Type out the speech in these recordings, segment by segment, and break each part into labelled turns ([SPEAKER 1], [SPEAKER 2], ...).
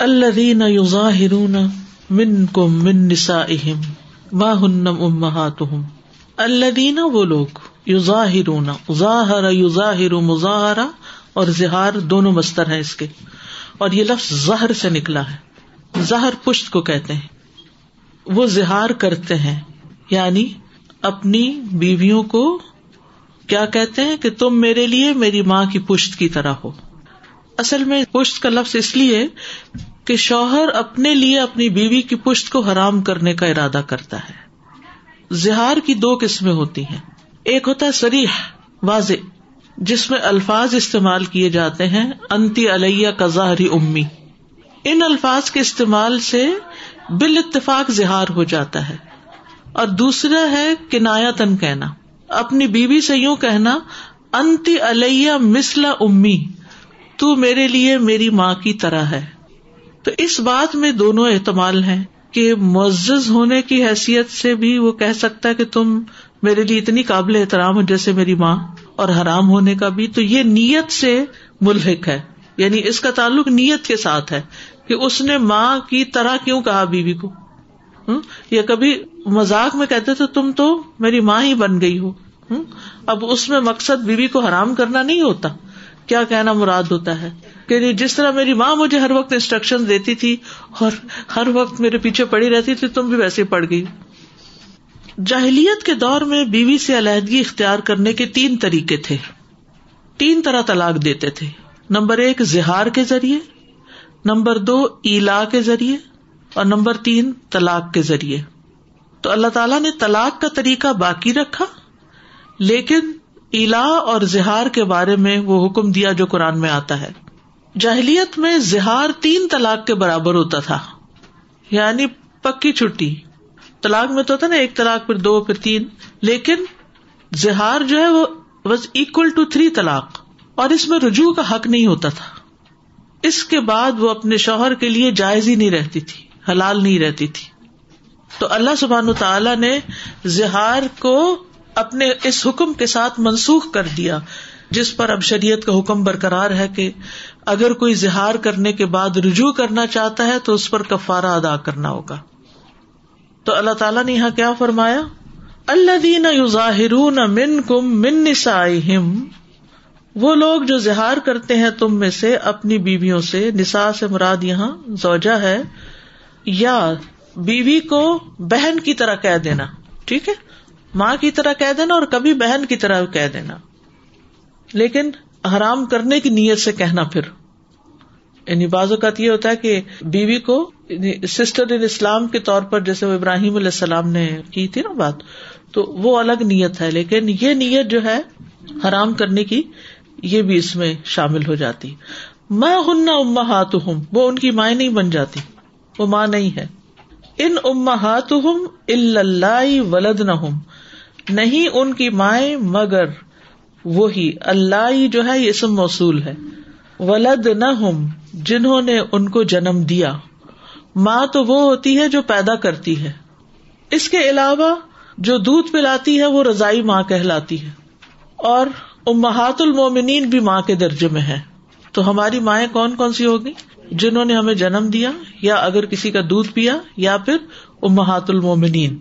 [SPEAKER 1] الذین یظاہرون منکم من نسائہم ما ہن امہاتہم الذین وہ لوگ یظاہرون ظاہر یظاہر مظاہرہ اور زہار دونوں مستر ہیں اس کے اور یہ لفظ زہر سے نکلا ہے زہر پشت کو کہتے ہیں وہ زہار کرتے ہیں یعنی اپنی بیویوں کو کیا کہتے ہیں کہ تم میرے لیے میری ماں کی پشت کی طرح ہو اصل میں پشت کا لفظ اس لیے کہ شوہر اپنے لیے اپنی بیوی کی پشت کو حرام کرنے کا ارادہ کرتا ہے۔ زہار کی دو قسمیں ہوتی ہیں۔ ایک ہوتا ہے سریح واضح، جس میں الفاظ استعمال کیے جاتے ہیں، انتی علیہ کا ظاہری امی۔ ان الفاظ کے استعمال سے بال اتفاق زہار ہو جاتا ہے۔ اور دوسرا ہے کنایا تن کہنا۔ اپنی بیوی سے یوں کہنا، انتی علیہ مسلا امی۔ تو میرے لیے میری ماں کی طرح ہے۔ تو اس بات میں دونوں احتمال ہیں کہ معزز ہونے کی حیثیت سے بھی وہ کہہ سکتا ہے کہ تم میرے لیے اتنی قابل احترام ہو جیسے میری ماں اور حرام ہونے کا بھی۔ تو یہ نیت سے ملحق ہے۔ یعنی اس کا تعلق نیت کے ساتھ ہے کہ اس نے ماں کی طرح کیوں کہا بیوی کو؟ یا کبھی مزاق میں کہتے تھے، تم تو میری ماں ہی بن گئی ہو۔ اب اس میں مقصد بیوی کو حرام کرنا نہیں ہوتا۔ کیا کہنا مراد ہوتا ہے کہ جس طرح میری ماں مجھے ہر وقت انسٹرکشن دیتی تھی اور ہر وقت میرے پیچھے پڑی رہتی تھی، تم بھی ویسے پڑ گئی۔ جاہلیت کے دور میں بیوی سے علیحدگی اختیار کرنے کے تین طریقے تھے۔ تین طرح طلاق دیتے تھے۔ نمبر ایک، زہار کے ذریعے۔ نمبر دو، ایلا کے ذریعے۔ اور نمبر تین، طلاق کے ذریعے۔ تو اللہ تعالیٰ نے طلاق کا طریقہ باقی رکھا، لیکن الا اور زہار کے بارے میں وہ حکم دیا جو قرآن میں آتا ہے۔ جاہلیت میں زہار تین طلاق کے برابر ہوتا تھا۔ یعنی پکی چھٹی۔ طلاق میں تو تھا نا، ایک طلاق، پھر دو، پھر تین۔ لیکن زہار جو ہے وہ واز اکول ٹو تھری طلاق۔ اور اس میں رجوع کا حق نہیں ہوتا تھا۔ اس کے بعد وہ اپنے شوہر کے لیے جائز ہی نہیں رہتی تھی۔ حلال نہیں رہتی تھی۔ تو اللہ سبحان تعالی نے زہار کو اپنے اس حکم کے ساتھ منسوخ کر دیا، جس پر اب شریعت کا حکم برقرار ہے کہ اگر کوئی زہار کرنے کے بعد رجوع کرنا چاہتا ہے تو اس پر کفارہ ادا کرنا ہوگا۔ تو اللہ تعالیٰ نے یہاں کیا فرمایا؟ اللہ دین ظاہر من کم من نسائہم وہ لوگ جو زہار کرتے ہیں تم میں سے اپنی بیویوں سے نسا سے مراد یہاں زوجہ ہے، یا بیوی کو بہن کی طرح کہہ دینا، ٹھیک ہے؟ ماں کی طرح کہہ دینا اور کبھی بہن کی طرح کہہ دینا۔ لیکن حرام کرنے کی نیت سے کہنا پھر۔ یعنی بعض اوقات یہ ہوتا ہے کہ بیوی کو سسٹر ان اسلام کے طور پر جیسے وہ ابراہیم علیہ السلام نے کی تھی نا بات، تو وہ الگ نیت ہے، لیکن یہ نیت جو ہے حرام کرنے کی، یہ بھی اس میں شامل ہو جاتی۔ میں ہن اما ہاتھ ہوں وہ ان کی مائیں نہیں بن جاتی۔ وہ ماں نہیں ہے۔ ان اما اللہ ولد نہ ہوں نہیں ان کی مائیں مگر وہی اللہ جو ہے یہ اسم موصول ہے ولد نہ ہوں جنہوں نے ان کو جنم دیا ماں تو وہ ہوتی ہے جو پیدا کرتی ہے اس کے علاوہ جو دودھ پلاتی ہے وہ رضائی ماں کہلاتی ہے اور امہات المومنین بھی ماں کے درجے میں ہے تو ہماری مائیں کون کون سی ہوگی جنہوں نے ہمیں جنم دیا یا اگر کسی کا دودھ پیا یا پھر امہات المومنین۔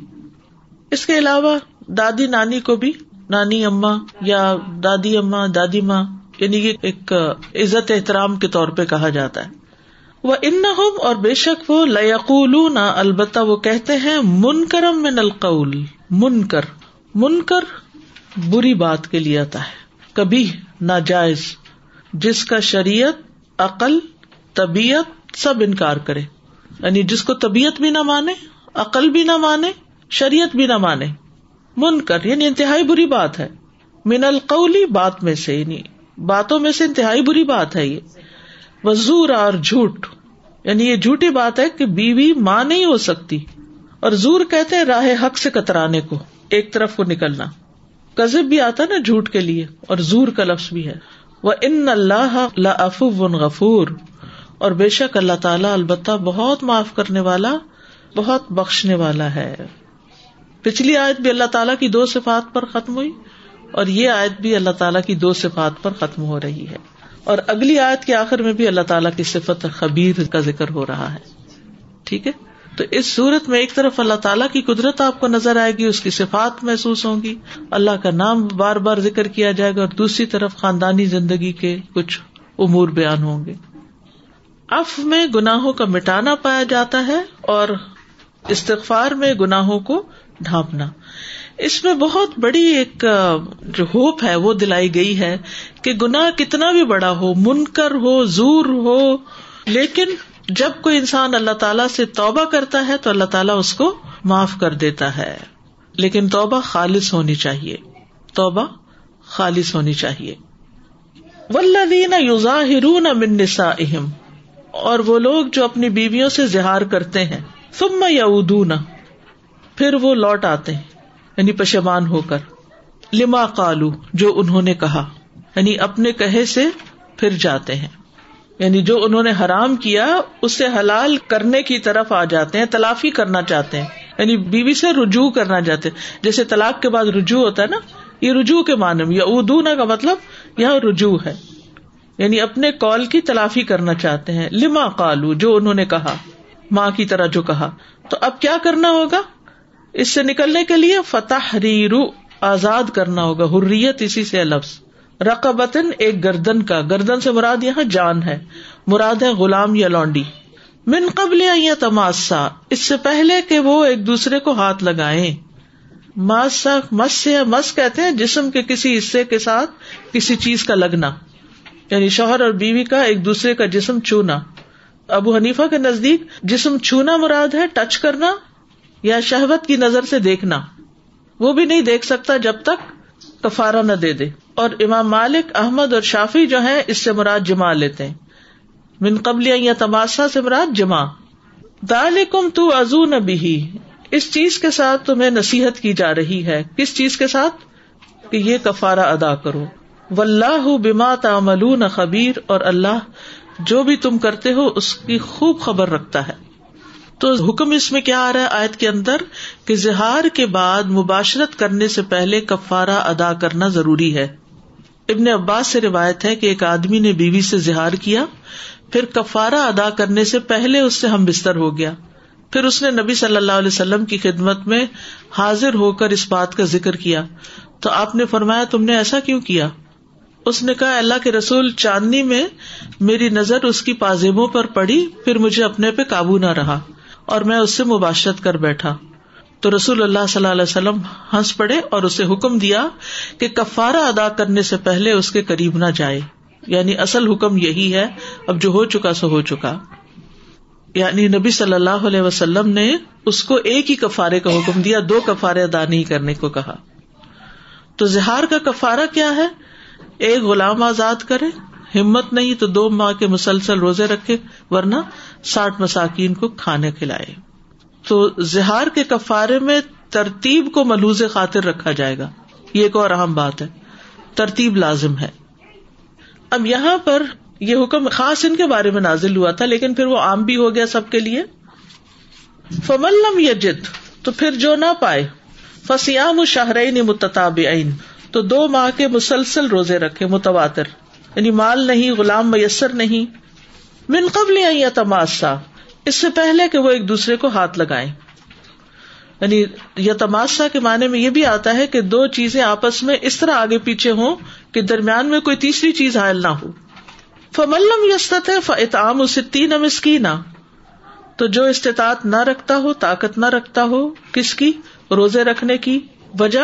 [SPEAKER 1] اس کے علاوہ دادی نانی کو بھی، نانی اما یا دادی اما دادی ماں یعنی یہ ایک عزت احترام کے طور پہ کہا جاتا ہے۔ وہ ان اور بے شک وہ لقول البتہ وہ کہتے ہیں منکرم میں نلقول منکر منکر بری بات کے لیے آتا ہے۔ کبھی ناجائز، جس کا شریعت عقل طبیعت سب انکار کرے۔ یعنی جس کو طبیعت بھی نہ مانے، عقل بھی نہ مانے، شریعت بھی نہ مانے، منکر یعنی انتہائی بری بات ہے۔ من القولی بات میں سے یعنی باتوں میں سے انتہائی بری بات ہے یہ۔ وزور اور جھوٹ۔ یعنی یہ جھوٹی بات ہے کہ بیوی ماں نہیں ہو سکتی۔ اور زور کہتے ہیں راہ حق سے کترانے کو، ایک طرف کو نکلنا۔ کزب بھی آتا نا جھوٹ کے لیے، اور زور کا لفظ بھی ہے۔ وہ ان اللہ غفور۔ اور بے شک اللہ تعالیٰ البتہ بہت معاف کرنے والا، بہت بخشنے والا ہے۔ پچھلی آیت بھی اللہ تعالیٰ کی دو صفات پر ختم ہوئی اور یہ آیت بھی اللہ تعالیٰ کی دو صفات پر ختم ہو رہی ہے۔ اور اگلی آیت کے آخر میں بھی اللہ تعالیٰ کی صفت خبیر کا ذکر ہو رہا ہے۔ ٹھیک ہے؟ تو اس صورت میں ایک طرف اللہ تعالیٰ کی قدرت آپ کو نظر آئے گی، اس کی صفات محسوس ہوں گی۔ اللہ کا نام بار بار ذکر کیا جائے گا اور دوسری طرف خاندانی زندگی کے کچھ امور بیان ہوں گے۔ اف میں گناہوں کا مٹانا پایا جاتا ہے اور استغفار میں گناہوں کو ڈھانپنا۔ اس میں بہت بڑی ایک جو ہوپ ہے وہ دلائی گئی ہے کہ گنا کتنا بھی بڑا ہو، منکر ہو، زور ہو، لیکن جب کوئی انسان اللہ تعالیٰ سے توبہ کرتا ہے تو اللہ تعالیٰ اس کو معاف کر دیتا ہے۔ لیکن توبہ خالص ہونی چاہیے۔ توبہ خالص ہونی چاہیے۔ ولدین یوزا ہرون امن اہم اور وہ لوگ جو اپنی بیویوں سے زہار کرتے ہیں۔ ثم یا پھر وہ لوٹ آتے ہیں یعنی پشمان ہو کر۔ لما کالو جو انہوں نے کہا۔ یعنی اپنے کہے سے پھر جاتے ہیں۔ یعنی جو انہوں نے حرام کیا اس سے حلال کرنے کی طرف آ جاتے ہیں، تلافی کرنا چاہتے ہیں۔ یعنی بیوی سے رجوع کرنا چاہتے ہیں۔ جیسے طلاق کے بعد رجوع ہوتا ہے نا، یہ رجوع کے معنی یا ادونا کا مطلب یہاں رجوع ہے۔ یعنی اپنے کال کی تلافی کرنا چاہتے ہیں۔ لما کالو جو انہوں نے کہا، ماں کی طرح جو کہا۔ تو اب کیا کرنا ہوگا؟ اس سے نکلنے کے لیے فتح ریرو، آزاد کرنا ہوگا۔ حریت اسی سے لفظ۔ رقبتن، ایک گردن کا۔ گردن سے مراد یہاں جان ہے۔ مراد ہے غلام یا لونڈی۔ من قبل یا تماسا اس سے پہلے کہ وہ ایک دوسرے کو ہاتھ لگائے ماسا، مس سے مس کہتے ہیں جسم کے کسی حصے کے ساتھ کسی چیز کا لگنا۔ یعنی شوہر اور بیوی کا ایک دوسرے کا جسم چھونا ابو حنیفا کے نزدیک جسم چھونا مراد ہے ٹچ کرنا یا شہبت کی نظر سے دیکھنا۔ وہ بھی نہیں دیکھ سکتا جب تک کفارا نہ دے دے۔ اور امام مالک، احمد اور شافی جو ہے اس سے مراد جمع لیتے ہیں۔ من قبل یا تماشا سے مراد جمع دالکم تو ازو نبی اس چیز کے ساتھ تمہیں نصیحت کی جا رہی ہے۔ کس چیز کے ساتھ؟ کہ یہ کفارا ادا کرو۔ و اللہ بما تعملون خبیر اور اللہ جو بھی تم کرتے ہو اس کی خوب خبر رکھتا ہے۔ تو حکم اس میں کیا آ رہا ہے آیت کے اندر کہ زہار کے بعد مباشرت کرنے سے پہلے کفارہ ادا کرنا ضروری ہے۔ ابن عباس سے روایت ہے کہ ایک آدمی نے بیوی سے زہار کیا، پھر کفارہ ادا کرنے سے پہلے اس سے ہم بستر ہو گیا۔ پھر اس نے نبی صلی اللہ علیہ وسلم کی خدمت میں حاضر ہو کر اس بات کا ذکر کیا۔ تو آپ نے فرمایا تم نے ایسا کیوں کیا؟ اس نے کہا، اللہ کے رسول، چاندنی میں میری نظر اس کی پازیبوں پر پڑی، پھر مجھے اپنے پہ قابو نہ رہا اور میں اس سے مباشرت کر بیٹھا۔ تو رسول اللہ صلی اللہ علیہ وسلم ہنس پڑے اور اسے حکم دیا کہ کفارہ ادا کرنے سے پہلے اس کے قریب نہ جائے۔ یعنی اصل حکم یہی ہے، اب جو ہو چکا سو ہو چکا۔ یعنی نبی صلی اللہ علیہ وسلم نے اس کو ایک ہی کفارے کا حکم دیا، دو کفارے ادا نہیں کرنے کو کہا۔ تو زہار کا کفارہ کیا ہے؟ ایک غلام آزاد کرے، ہمت نہیں تو دو ماہ کے مسلسل روزے رکھے، ورنہ ساٹھ مساکین کو کھانے کھلائے۔ تو زہار کے کفارے میں ترتیب کو ملوز خاطر رکھا جائے گا۔ یہ ایک اور اہم بات ہے۔ ترتیب لازم ہے۔ اب یہاں پر یہ حکم خاص ان کے بارے میں نازل ہوا تھا، لیکن پھر وہ عام بھی ہو گیا سب کے لیے۔ فملم یجد تو پھر جو نہ پائے۔ فسیام شاہرین متطاب تو دو ماہ کے مسلسل روزے رکھے، متواتر۔ یعنی مال نہیں، غلام میسر نہیں۔ من قبل یا تماسا اس سے پہلے کہ وہ ایک دوسرے کو ہاتھ لگائے یعنی یا تماسا کے معنی میں یہ بھی آتا ہے کہ دو چیزیں آپس میں اس طرح آگے پیچھے ہوں کہ درمیان میں کوئی تیسری چیز حائل نہ ہو۔ فملم یستت ہے فعام استی نہ مسکینا۔ تو جو استطاعت نہ رکھتا ہو، طاقت نہ رکھتا ہو، کس کی؟ روزے رکھنے کی۔ وجہ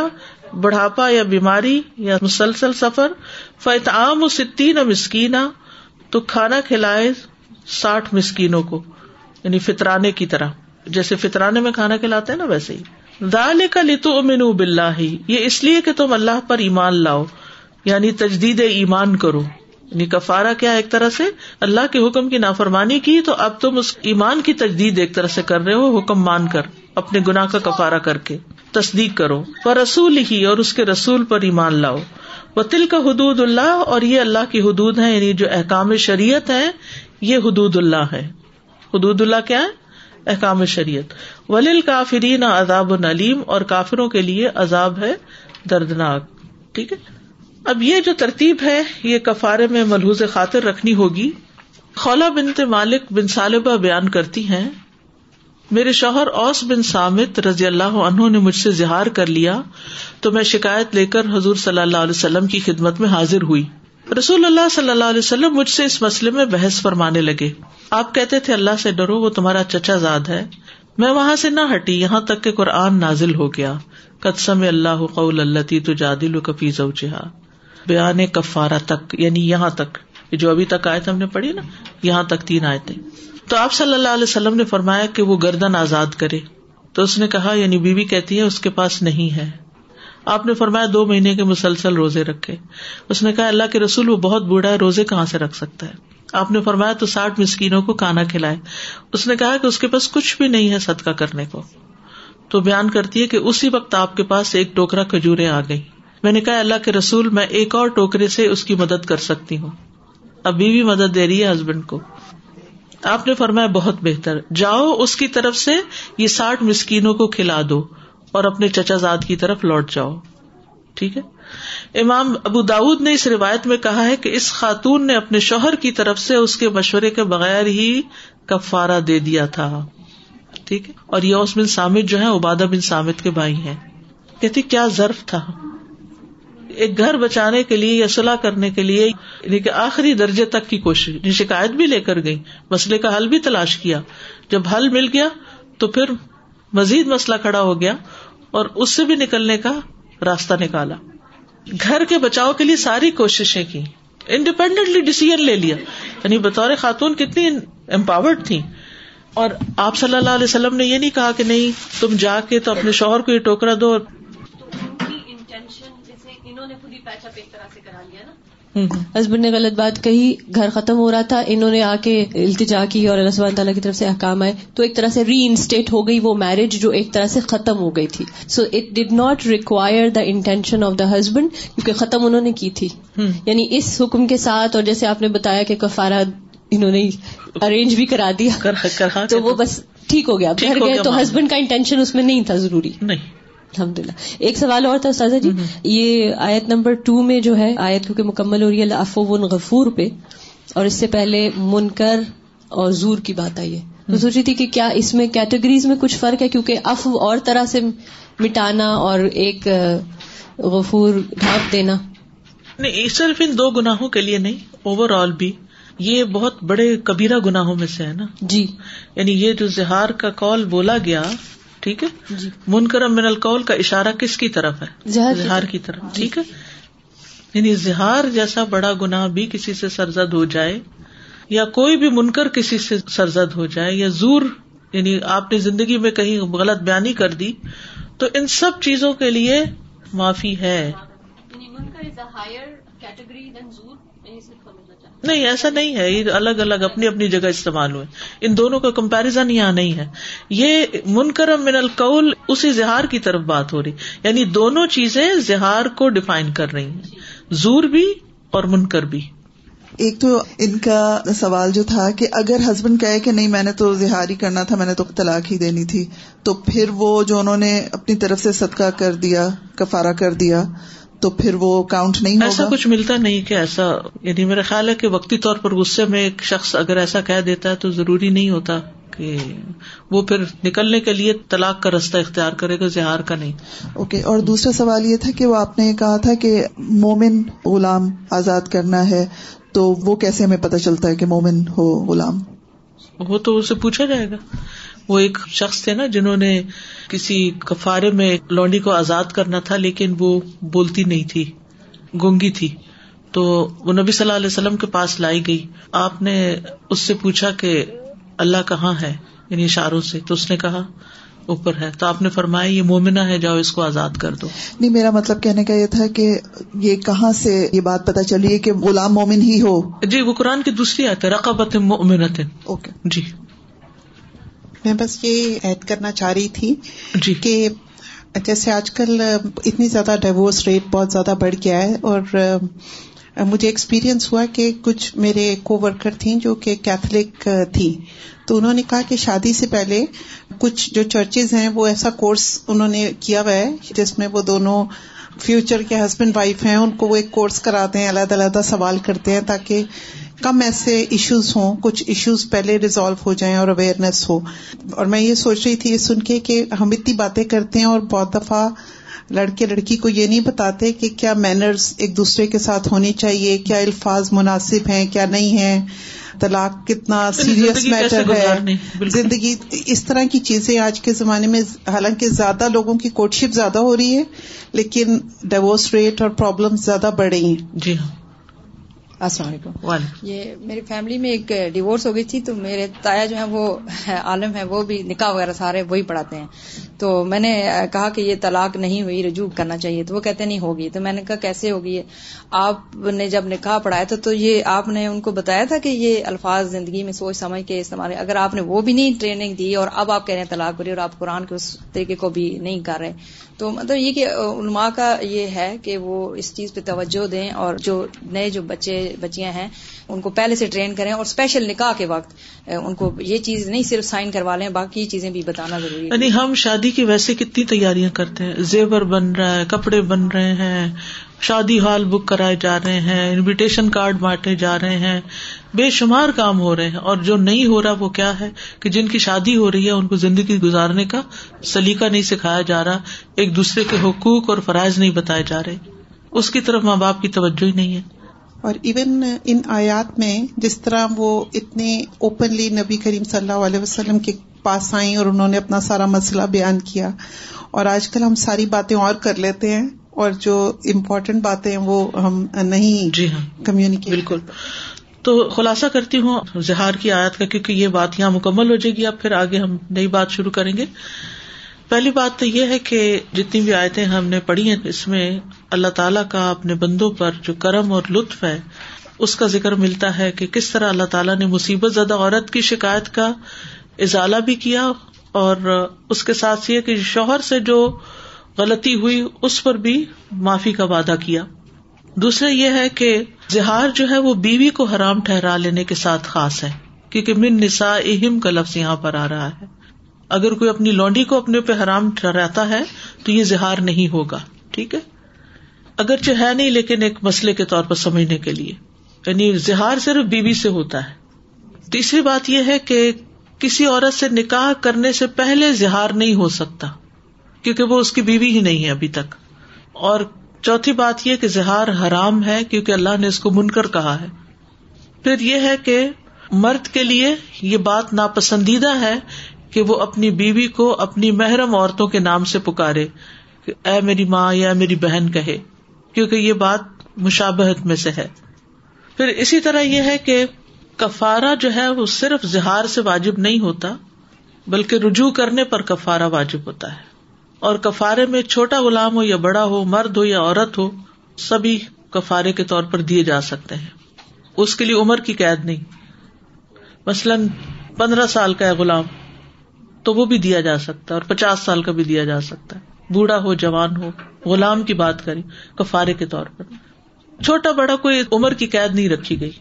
[SPEAKER 1] بڑھاپا یا بیماری یا مسلسل سفر فیت عام ستین مسکینا تو کھانا کھلائے ساٹھ مسکینوں کو یعنی فطرانے کی طرح۔ جیسے فطرانے میں کھانا کھلاتے ہیں نا ویسے ہی۔ دال کا لتو امین بلّہ ہی یہ اس لیے کہ تم اللہ پر ایمان لاؤ یعنی تجدید ایمان کرو۔ یعنی کفارا کیا ایک طرح سے؟ اللہ کے حکم کی نافرمانی کی، تو اب تم اس ایمان کی تجدید ایک طرح سے کر رہے ہو، حکم مان کر۔ اپنے گناہ کا کفارا کر کے تصدیق کرو۔ وہ رسول ہی اور اس کے رسول پر ایمان لاؤ۔ وہ تل کا حدود اللہ اور یہ اللہ کی حدود ہے یعنی جو احکام شریعت ہے یہ حدود اللہ ہے حدود اللہ کیا ہے؟ احکام شریعت۔ ولیل کافرین عذاب العلیم اور کافروں کے لیے عذاب ہے دردناک۔ ٹھیک ہے؟ اب یہ جو ترتیب ہے، یہ کفارے میں ملحوظ خاطر رکھنی ہوگی۔ خولا بنت مالک بن صالبہ بیان کرتی ہیں۔ میرے شوہر اوس بن سامت رضی اللہ عنہ نے مجھ سے زہار کر لیا تو میں شکایت لے کر حضور صلی اللہ علیہ وسلم کی خدمت میں حاضر ہوئی۔ رسول اللہ صلی اللہ علیہ وسلم مجھ سے اس مسئلے میں بحث فرمانے لگے۔ آپ کہتے تھے اللہ سے ڈرو، وہ تمہارا چچا زاد ہے۔ میں وہاں سے نہ ہٹی، یہاں تک کہ قرآن نازل ہو گیا۔ قدسم اللہ قول اللہ تی تو جادل کفیز بیان کفارہ تک یعنی یہاں تک۔ جو ابھی تک آئے تھے ہم نے پڑھی نا، یہاں تک تین آئے تھے تو آپ صلی اللہ علیہ وسلم نے فرمایا کہ وہ گردن آزاد کرے۔ تو اس نے کہا یعنی بیوی کہتی ہے، اس کے پاس نہیں ہے۔ آپ نے فرمایا، دو مہینے کے مسلسل روزے رکھے۔ اس نے کہا، اللہ کے رسول وہ بہت بوڑھا ہے، روزے کہاں سے رکھ سکتا ہے؟ آپ نے فرمایا، تو ساٹھ مسکینوں کو کانا کھلائے۔ اس نے کہا کہ اس کے پاس کچھ بھی نہیں ہے صدقہ کرنے کو۔ تو بیان کرتی ہے کہ اسی وقت آپ کے پاس ایک ٹوکرا کھجورے آ گئی میں نے کہا، اللہ کے رسول، میں ایک اور ٹوکرے سے اس کی مدد کر سکتی ہوں۔ اب بیوی مدد دے رہی ہے ہسبینڈ کو۔ آپ نے فرمایا بہت بہتر۔ جاؤ اس کی طرف سے، یہ ساٹھ مسکینوں کو کھلا دو اور اپنے چچا زاد کی طرف لوٹ جاؤ۔ ٹھیک ہے؟ امام ابو داود نے اس روایت میں کہا ہے کہ اس خاتون نے اپنے شوہر کی طرف سے اس کے مشورے کے بغیر ہی کفارہ دے دیا تھا۔ ٹھیک ہے؟ اور یوس بن سامد جو ہے عبادہ بن سامد کے بھائی ہیں۔ کہتی کیا ضرف تھا؟ ایک گھر بچانے کے لیے یا صلاح کرنے کے لیے یعنی کہ آخری درجے تک کی کوشش یعنی شکایت بھی لے کر گئی، مسئلے کا حل بھی تلاش کیا۔ جب حل مل گیا تو پھر مزید مسئلہ کھڑا ہو گیا اور اس سے بھی نکلنے کا راستہ نکالا۔ گھر کے بچاؤ کے لیے ساری کوششیں کی۔ انڈیپینڈنٹلی ڈسیزن لے لیا۔ یعنی بطور خاتون کتنی امپاورڈ تھی۔ اور آپ صلی اللہ علیہ وسلم نے یہ نہیں کہا کہ نہیں، تم جا کے تو اپنے شوہر کو یہ ٹوکرا دو۔
[SPEAKER 2] اور ہسبینڈ نے غلط بات کہی گھر ختم ہو رہا تھا انہوں نے آ کے التجا کی اور اللہ سبحانہ تعالیٰ کی طرف سے احکام آئے۔ تو ایک طرح سے ری انسٹیٹ ہو گئی وہ میرج جو ایک طرح سے ختم ہو گئی تھی۔ So it did not require the intention of the husband کیونکہ ختم انہوں نے کی تھی۔ یعنی اس حکم کے ساتھ اور جیسے آپ نے بتایا کہ کفارہ انہوں نے ارینج بھی کرا دیا تو وہ بس ٹھیک ہو گیا۔ گھر گئے تو ہسبینڈ کا انٹینشن اس میں نہیں تھا ضروری۔
[SPEAKER 1] نہیں۔
[SPEAKER 2] الحمد للہ ایک سوال اور تھا استاذہ جی یہ آیت نمبر ٹو میں جو ہے آیت کیونکہ مکمل ہو رہی ہے افو غفور پہ اور اس سے پہلے منکر اور زور کی بات آئی ہے۔ تو سوچ رہی تھی کہ کیا اس میں کیٹیگریز میں کچھ فرق ہے؟ کیونکہ افو اور طرح سے مٹانا اور ایک غفور ڈھانپ دینا۔
[SPEAKER 1] نہیں صرف ان دو گناہوں کے لیے نہیں اوور آل بھی۔ یہ بہت بڑے کبیرہ گناہوں میں سے ہے نا۔
[SPEAKER 2] جی۔
[SPEAKER 1] یعنی یہ جو زہار کا کال بولا گیا ٹھیک ہے؟ جی۔ منکرم من القول کا اشارہ کس کی طرف ہے؟ زہار کی طرف۔ ٹھیک ہے؟ یعنی زہار جیسا بڑا گنا بھی کسی سے سرزد ہو جائے یا کوئی بھی منکر کسی سے سرزد ہو جائے یا زور یعنی آپ نے زندگی میں کہیں غلط بیانی کر دی تو ان سب چیزوں کے لیے معافی ہے۔ نہیں، ایسا نہیں ہے، یہ الگ الگ اپنی اپنی جگہ استعمال ہوئے۔ ان دونوں کا کمپیرزن یہاں نہیں ہے۔ یہ منکرم من القول اسی زہار کی طرف بات ہو رہی۔ یعنی دونوں چیزیں زہار کو ڈیفائن کر رہی ہیں۔ زور بھی اور منکر بھی۔
[SPEAKER 3] ایک تو ان کا سوال جو تھا کہ اگر ہسبینڈ کہے کہ نہیں، میں نے تو زہار ہی کرنا تھا، میں نے تو طلاق ہی دینی تھی، تو پھر وہ جو انہوں نے اپنی طرف سے صدقہ کر دیا، کفارہ کر دیا تو پھر وہ کاؤنٹ نہیں
[SPEAKER 1] ایسا کچھ ملتا نہیں کہ ایسا یعنی میرا خیال ہے کہ وقتی طور پر غصے میں ایک شخص اگر ایسا کہہ دیتا ہے تو ضروری نہیں ہوتا کہ وہ پھر نکلنے کے لیے طلاق کا رستہ اختیار کرے گا زہار کا نہیں۔
[SPEAKER 3] اوکے اور دوسرا سوال یہ تھا کہ وہ آپ نے کہا تھا کہ مومن غلام آزاد کرنا ہے تو وہ کیسے ہمیں پتہ چلتا ہے کہ مومن ہو غلام؟
[SPEAKER 1] وہ تو اسے پوچھا جائے گا۔ وہ ایک شخص تھے نا جنہوں نے کسی کفارے میں لونڈی کو آزاد کرنا تھا لیکن وہ بولتی نہیں تھی گونگی تھی۔ تو وہ نبی صلی اللہ علیہ وسلم کے پاس لائی گئی۔ آپ نے اس سے پوچھا کہ اللہ کہاں ہے؟ یعنی اشاروں سے۔ تو اس نے کہا اوپر ہے۔ تو آپ نے فرمایا یہ مومنا ہے جاؤ اس کو آزاد کر دو۔
[SPEAKER 3] نہیں میرا مطلب کہنے کا یہ تھا کہ یہ کہاں سے یہ بات پتا چلی ہے کہ غلام مومن ہی ہو؟
[SPEAKER 1] جی وہ قرآن کی دوسری آتے رقبت مومنت اوکے۔ جی۔
[SPEAKER 4] میں بس یہ ایڈ کرنا چاہ رہی تھی جی۔ کہ جیسے آج کل اتنی زیادہ ڈائیورس ریٹ بہت زیادہ بڑھ گیا ہے اور مجھے ایکسپیرئنس ہوا کہ کچھ میرے کو ورکر تھیں جو کہ کیتھلک تھی۔ تو انہوں نے کہا کہ شادی سے پہلے کچھ جو چرچز ہیں وہ ایسا کورس انہوں نے کیا ہوا ہے جس میں وہ دونوں فیوچر کے ہسبینڈ وائف ہیں ان کو وہ ایک کورس کراتے ہیں علیحدہ علیحدہ سوال کرتے ہیں تاکہ کم ایسے ایشوز ہوں کچھ ایشوز پہلے ریزالو ہو جائیں اور اویئرنیس ہو۔ اور میں یہ سوچ رہی تھی سن کے کہ ہم اتنی باتیں کرتے ہیں اور بہت دفعہ لڑکے لڑکی کو یہ نہیں بتاتے کہ کیا مینرز ایک دوسرے کے ساتھ ہونی چاہیے کیا الفاظ مناسب ہیں کیا نہیں ہے طلاق کتنا سیریس میٹر ہے۔ زندگی اس طرح کی چیزیں آج کے زمانے میں حالانکہ زیادہ لوگوں کی کوٹشپ زیادہ ہو رہی ہے لیکن ڈائیورس ریٹ اور پرابلم زیادہ بڑھ رہی ہیں۔
[SPEAKER 1] جی ہاں۔
[SPEAKER 5] السلام علیکم۔ یہ میری فیملی میں ایک ڈیورس ہو گئی تھی تو میرے تایا جو ہے وہ عالم ہے وہ بھی نکاح وغیرہ سارے وہی پڑھاتے ہیں۔ تو میں نے کہا کہ یہ طلاق نہیں ہوئی، رجوع کرنا چاہیے، تو وہ کہتے نہیں ہوگی، تو میں نے کہا کیسے ہوگی؟ آپ نے جب نکاح پڑھایا تھا، تو یہ آپ نے ان کو بتایا تھا کہ یہ الفاظ زندگی میں سوچ سمجھ کے استعمال، اگر آپ نے وہ بھی نہیں ٹریننگ دی اور اب آپ کہہ رہے ہیں طلاق ہو رہی اور آپ قرآن کے اس طریقے کو بھی نہیں کر رہے، تو مطلب یہ کہ علماء کا یہ ہے کہ وہ اس چیز پہ توجہ دیں اور جو نئے جو بچے، بچیاں ہیں ان کو پہلے سے ٹرین کریں اور اسپیشل نکاح کے وقت ان کو یہ چیز نہیں صرف سائن کروا لیں، باقی چیزیں بھی بتانا ضروری ہے۔
[SPEAKER 1] یعنی ہم شادی کی ویسے کتنی تیاریاں کرتے ہیں؟ زیور بن رہا ہے، کپڑے بن رہے ہیں، شادی ہال بک کرائے جا رہے ہیں انویٹیشن کارڈ بانٹے جا رہے ہیں۔ بے شمار کام ہو رہے ہیں۔ اور جو نہیں ہو رہا وہ کیا ہے؟ کہ جن کی شادی ہو رہی ہے، ان کو زندگی گزارنے کا سلیقہ نہیں سکھایا جا رہا، ایک دوسرے کے حقوق اور فرائض نہیں بتائے جا رہے۔ اس کی طرف ماں باپ کی توجہ ہی نہیں ہے۔
[SPEAKER 4] اور ایون ان آیات میں جس طرح وہ اتنے اوپنلی نبی کریم صلی اللہ علیہ وسلم کے پاس آئیں اور انہوں نے اپنا سارا مسئلہ بیان کیا اور آج کل ہم ساری باتیں اور کر لیتے ہیں اور جو امپورٹینٹ باتیں وہ ہم نہیں
[SPEAKER 1] جی ہاں
[SPEAKER 4] کمیونیکیٹ
[SPEAKER 1] بالکل۔ تو خلاصہ کرتی ہوں زہار کی آیت کا کیونکہ یہ بات یہاں مکمل ہو جائے گی اب پھر آگے ہم نئی بات شروع کریں گے۔ پہلی بات تو یہ ہے کہ جتنی بھی آیتیں ہم نے پڑھی ہیں، اس میں اللہ تعالیٰ کا اپنے بندوں پر جو کرم اور لطف ہے، اس کا ذکر ملتا ہے کہ کس طرح اللہ تعالیٰ نے مصیبت زدہ عورت کی شکایت کا ازالہ بھی کیا اور اس کے ساتھ یہ کہ شوہر سے جو غلطی ہوئی، اس پر بھی معافی کا وعدہ کیا۔ دوسرا یہ ہے کہ زہار جو ہے، وہ بیوی کو حرام ٹھہرا لینے کے ساتھ خاص ہے، کیونکہ من نسا اہم کا لفظ یہاں پر آ رہا ہے۔ اگر کوئی اپنی لونڈی کو اپنے پہ حرام ٹھہراتا ہے تو یہ زہار نہیں ہوگا، ٹھیک ہے؟ اگرچہ ہے نہیں، لیکن ایک مسئلے کے طور پر سمجھنے کے لیے۔ یعنی زہار صرف بیوی سے ہوتا ہے۔ تیسری بات یہ ہے کہ کسی عورت سے نکاح کرنے سے پہلے زہار نہیں ہو سکتا، کیونکہ وہ اس کی بیوی ہی نہیں ہے ابھی تک۔ اور چوتھی بات یہ کہ زہار حرام ہے کیونکہ اللہ نے اس کو من کر کہا ہے۔ پھر یہ ہے کہ مرد کے لیے یہ بات ناپسندیدہ ہے کہ وہ اپنی بیوی کو اپنی محرم عورتوں کے نام سے پکارے کہ اے میری ماں یا میری بہن کہے، کیونکہ یہ بات مشابہت میں سے ہے۔ پھر اسی طرح یہ ہے کہ کفارا جو ہے وہ صرف زہار سے واجب نہیں ہوتا، بلکہ رجوع کرنے پر کفارا واجب ہوتا ہے۔ اور کفارے میں چھوٹا غلام ہو یا بڑا ہو، مرد ہو یا عورت ہو، سبھی کفارے کے طور پر دیے جا سکتے ہیں۔ اس کے لیے عمر کی قید نہیں۔ مثلاً پندرہ سال کا ہے غلام۔ تو وہ بھی دیا جا سکتا ہے اور پچاس سال کا بھی دیا جا سکتا ہے۔ بوڑھا ہو، جوان ہو، غلام کی بات کریں، کفارے کے طور پر۔ چھوٹا بڑا کوئی عمر کی قید نہیں رکھی گئی۔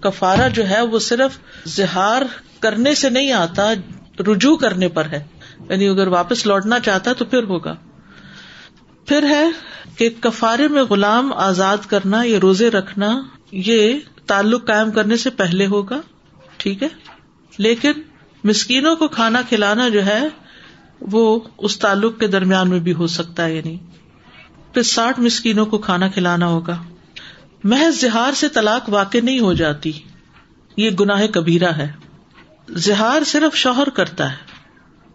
[SPEAKER 1] کفارا جو ہے وہ صرف زہار کرنے سے نہیں آتا، رجوع کرنے پر ہے۔ یعنی اگر واپس لوٹنا چاہتا تو پھر ہوگا۔ پھر ہے کہ کفارے میں غلام آزاد کرنا یا روزے رکھنا، یہ تعلق قائم کرنے سے پہلے ہوگا۔ ٹھیک ہے؟ لیکن مسکینوں کو کھانا کھلانا جو ہے وہ اس تعلق کے درمیان میں بھی ہو سکتا ہے یعنی پھر ساٹھ مسکینوں کو کھانا کھلانا ہوگا۔ محض زہار سے طلاق واقع نہیں ہو جاتی۔ یہ گناہ کبیرہ ہے۔ زہار صرف شوہر کرتا ہے۔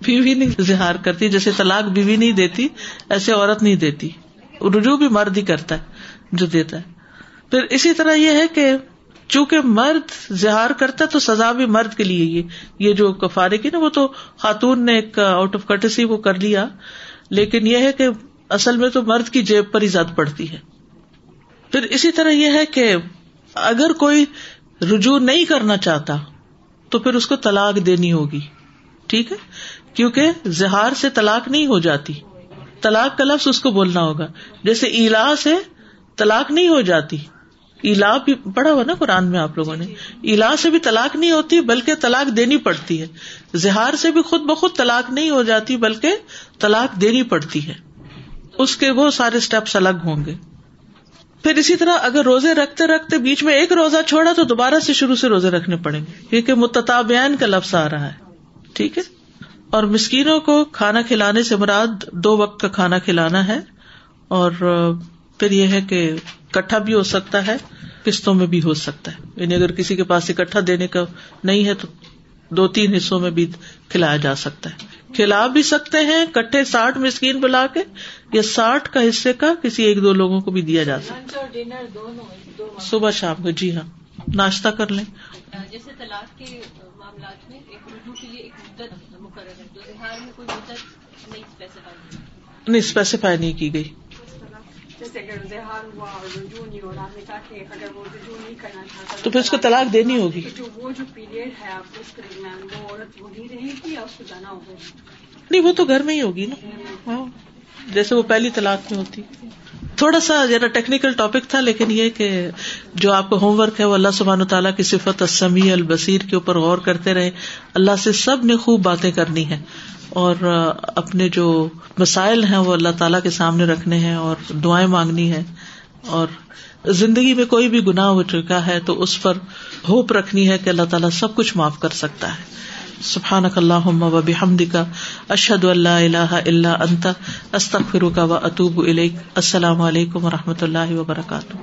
[SPEAKER 1] بیوی نہیں زہار کرتی، جیسے طلاق بیوی نہیں دیتی، ایسے عورت نہیں دیتی۔ رجوع بھی مرد ہی کرتا ہے، جو دیتا ہے۔ پھر اسی طرح یہ ہے کہ چونکہ مرد زہار کرتا تو سزا بھی مرد کے لیے یہ یہ جو کفارے کی نا وہ تو خاتون نے ایک آؤٹ آف کٹسی وہ کر لیا۔ لیکن یہ ہے کہ اصل میں تو مرد کی جیب پر ہی زد پڑتی ہے۔ پھر اسی طرح یہ ہے کہ اگر کوئی رجوع نہیں کرنا چاہتا تو پھر اس کو طلاق دینی ہوگی۔ ٹھیک ہے؟ کیونکہ زہار سے طلاق نہیں ہو جاتی۔ طلاق کا لفظ اس کو بولنا ہوگا۔ جیسے الا سے طلاق نہیں ہو جاتی۔ الا بھی پڑھا ہوا نا قرآن میں آپ لوگوں نے۔ الا سے بھی طلاق نہیں ہوتی بلکہ طلاق دینی پڑتی ہے۔ زہار سے بھی خود بخود طلاق نہیں ہو جاتی بلکہ طلاق دینی پڑتی ہے۔ اس کے وہ سارے اسٹیپس الگ ہوں گے۔ پھر اسی طرح اگر روزے رکھتے رکھتے بیچ میں ایک روزہ چھوڑا تو دوبارہ سے شروع سے روزے رکھنے پڑیں گے۔ کیونکہ متطابین کا لفظ آ رہا ہے۔ ٹھیک ہے؟ اور مسکینوں کو کھانا کھلانے سے مراد دو وقت کا کھانا کھلانا ہے۔ اور پھر یہ ہے کہ کٹھا بھی ہو سکتا ہے قسطوں میں بھی ہو سکتا ہے۔ یعنی اگر کسی کے پاس اکٹھا دینے کا نہیں ہے تو دو تین حصوں میں بھی کھلایا جا سکتا ہے۔ کھلا بھی سکتے ہیں کٹھے ساٹھ مسکین بلا کے یا ساٹھ کا حصے کا کسی ایک دو لوگوں کو بھی دیا جا سکتا ہے۔ صبح شام کو جی ہاں۔ ناشتہ کر لیں۔ جیسے طلاق کے معاملات میں نہیں اسپیسیفائی نہیں کی گئی۔ تو پھر اس کو طلاق دینی ہوگی۔ نہیں وہ تو گھر میں ہی ہوگی نا۔ ہاں جیسے وہ پہلی طلاق میں ہوتی۔ تھوڑا سا ذرا ٹیکنیکل ٹاپک تھا لیکن یہ کہ جو آپ کا ہوم ورک ہے وہ اللہ سبحانہ تعالیٰ کی صفت السمی البصیر کے اوپر غور کرتے رہے۔ اللہ سے سب نے خوب باتیں کرنی ہے اور اپنے جو مسائل ہیں وہ اللہ تعالیٰ کے سامنے رکھنے ہیں اور دعائیں مانگنی ہے اور زندگی میں کوئی بھی گناہ ہو چکا ہے تو اس پر ہوپ رکھنی ہے کہ اللہ تعالیٰ سب کچھ معاف کر سکتا ہے۔ سبحان اللہ و بحمد کا اشد اللہ اللہ اللہ انت استخر کا و اطوب السلام علیکم و رحمۃ اللہ وبرکاتہ۔